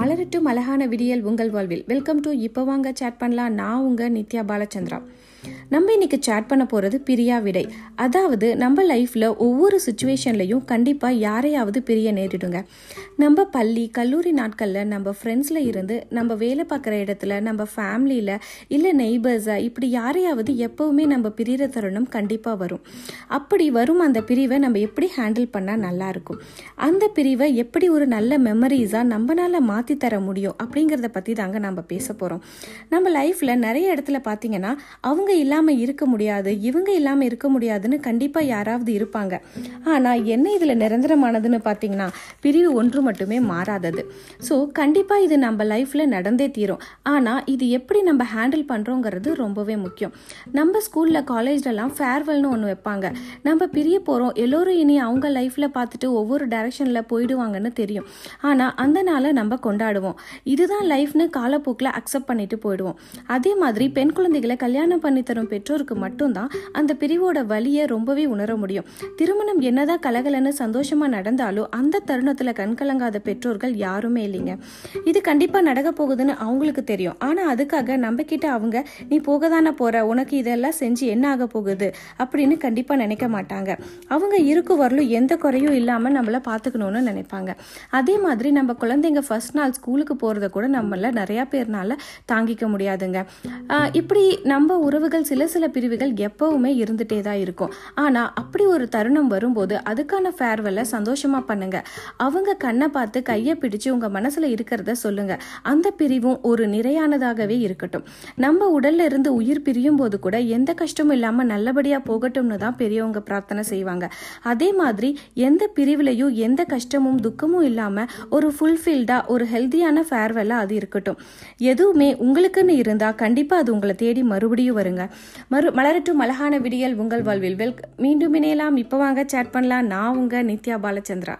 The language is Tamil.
மலரட்டும் அழகான விடியல் உங்கள் வாழ்வில். வெல்கம் டு இப்போ வாங்க சேட் பண்ணலாம். நான் உங்க நித்யா பாலச்சந்திரா. நம்ம இன்னைக்கு சேட் பண்ண போகிறது பிரியா விடை. அதாவது நம்ம லைஃப்பில் ஒவ்வொரு சுச்சுவேஷன்லையும் கண்டிப்பாக யாரையாவது பிரிய நேரிடுங்க. நம்ம பள்ளி கல்லூரி நாட்களில் நம்ம ஃப்ரெண்ட்ஸில் இருந்து நம்ம வேலை பார்க்குற இடத்துல நம்ம ஃபேமிலியில் இல்லை நெய்பர்ஸை இப்படி யாரையாவது எப்போவுமே நம்ம பிரிகிற தருணம் கண்டிப்பாக வரும். அப்படி வரும் அந்த பிரிவை நம்ம எப்படி ஹேண்டில் பண்ணால் நல்லாயிருக்கும் அந்த பிரிவை எப்படி ஒரு நல்ல மெமரிஸாக நம்மளால் மாற்றி தர முடியும் அப்படிங்கிறத பற்றி தாங்க நம்ம பேச போகிறோம் நம்ம லைஃப்பில் நிறைய இடத்துல பார்த்தீங்கன்னா அவங்க இல்லாமல் இருக்க முடியாது. இவங்க இல்லாமல் இருக்க முடியாதுன்னு கண்டிப்பாக யாராவது இருப்பாங்க. ஆனால் என்ன இதில் நிரந்தரமானதுன்னு பார்த்தீங்கன்னா பிரிவு ஒன்று மட்டுமே மாறாதது. ஸோ கண்டிப்பாக இது நம்ம லைஃப்பில் நடந்தே தீரும். ஆனால் இது எப்படி நம்ம ஹேண்டில் பண்ணுறோங்கிறது ரொம்பவே முக்கியம். நம்ம ஸ்கூலில் காலேஜ்லலாம் ஃபேர்வெல்னு ஒன்று வைப்பாங்க. நம்ம பிரிய போகிறோம் எல்லோரும் இனி அவங்க லைஃப்பில் பார்த்துட்டு ஒவ்வொரு டைரெக்ஷனில் போயிடுவாங்கன்னு தெரியும். ஆனால் அந்த நாளை நம்ம கொண்டாடுவோம். இதுதான் லைஃப்னு காலப்போக்கில் அக்செப்ட் பண்ணிட்டு போயிடுவோம். அதே மாதிரி பெண் குழந்தைகளை கல்யாணம் பண்ணி தரும் பெற்றோருக்கு மட்டும்தான் அந்த பிரிவோட வலியை ரொம்பவே உணர முடியும். திருமணம் என்னதான் கலகலன்னு சந்தோஷமா நடந்தாலும் அந்த தருணத்துல கண்கலங்காத பெற்றோர்கள் யாருமே இல்லைங்க. இது கண்டிப்பா நடக்க போகுதுன்னு அவங்களுக்கு தெரியும். ஆனா அதுக்காக நம்ம கிட்ட அவங்க நீ போக தானே போற? உனக்கு இதெல்லாம் செஞ்சு என்ன ஆக போகுது? அப்படின்னு கண்டிப்பா நினைக்க மாட்டாங்க. அவங்க இருக்கும் வரலும் எந்த குறையும் இல்லாம நம்மள பாத்துக்கணும்னு நினைப்பாங்க. அதே மாதிரி நம்ம குழந்தைங்க ஃபர்ஸ்ட் நாள் ஸ்கூலுக்கு போறத கூட நம்மள நிறைய பேர்னால தாங்கிக்க முடியாதுங்க. இப்படி நம்ம உறவுகள் சில சில சில பிரிவுகள் எப்பவுமே இருந்துட்டே தான் இருக்கும். ஆனால் அப்படி ஒரு தருணம் வரும்போது அதுக்கான ஃபேர்வெல்ல சந்தோஷமாக பண்ணுங்க. அவங்க கண்ணை பார்த்து கையை பிடிச்சு உங்க மனசுல இருக்கிறத சொல்லுங்க. அந்த பிரிவும் ஒரு நிறையானதாகவே இருக்கட்டும். நம்ம உடல்ல இருந்து உயிர் பிரியும் போது கூட எந்த கஷ்டமும் இல்லாம நல்லபடியா போகட்டும்னு தான் பெரியவங்க பிரார்த்தனை செய்வாங்க. அதே மாதிரி எந்த பிரிவுலையும் எந்த கஷ்டமும் துக்கமும் இல்லாம ஒரு ஃபுல்ஃபில்டா ஒரு ஹெல்த்தியான ஃபேர்வெல்லாக அது இருக்கட்டும். எதுவுமே உங்களுக்குன்னு இருந்தா கண்டிப்பா அது உங்களை தேடி மறுபடியும் வருங்க. மறு மலரட்டும் அழகான விடியல் உங்கள் வாழ்வில். வெல் மீண்டும் இணையலாம். இப்போ வாங்க சேட் பண்ணலாம். நான் உங்க நித்யா பாலச்சந்திரா.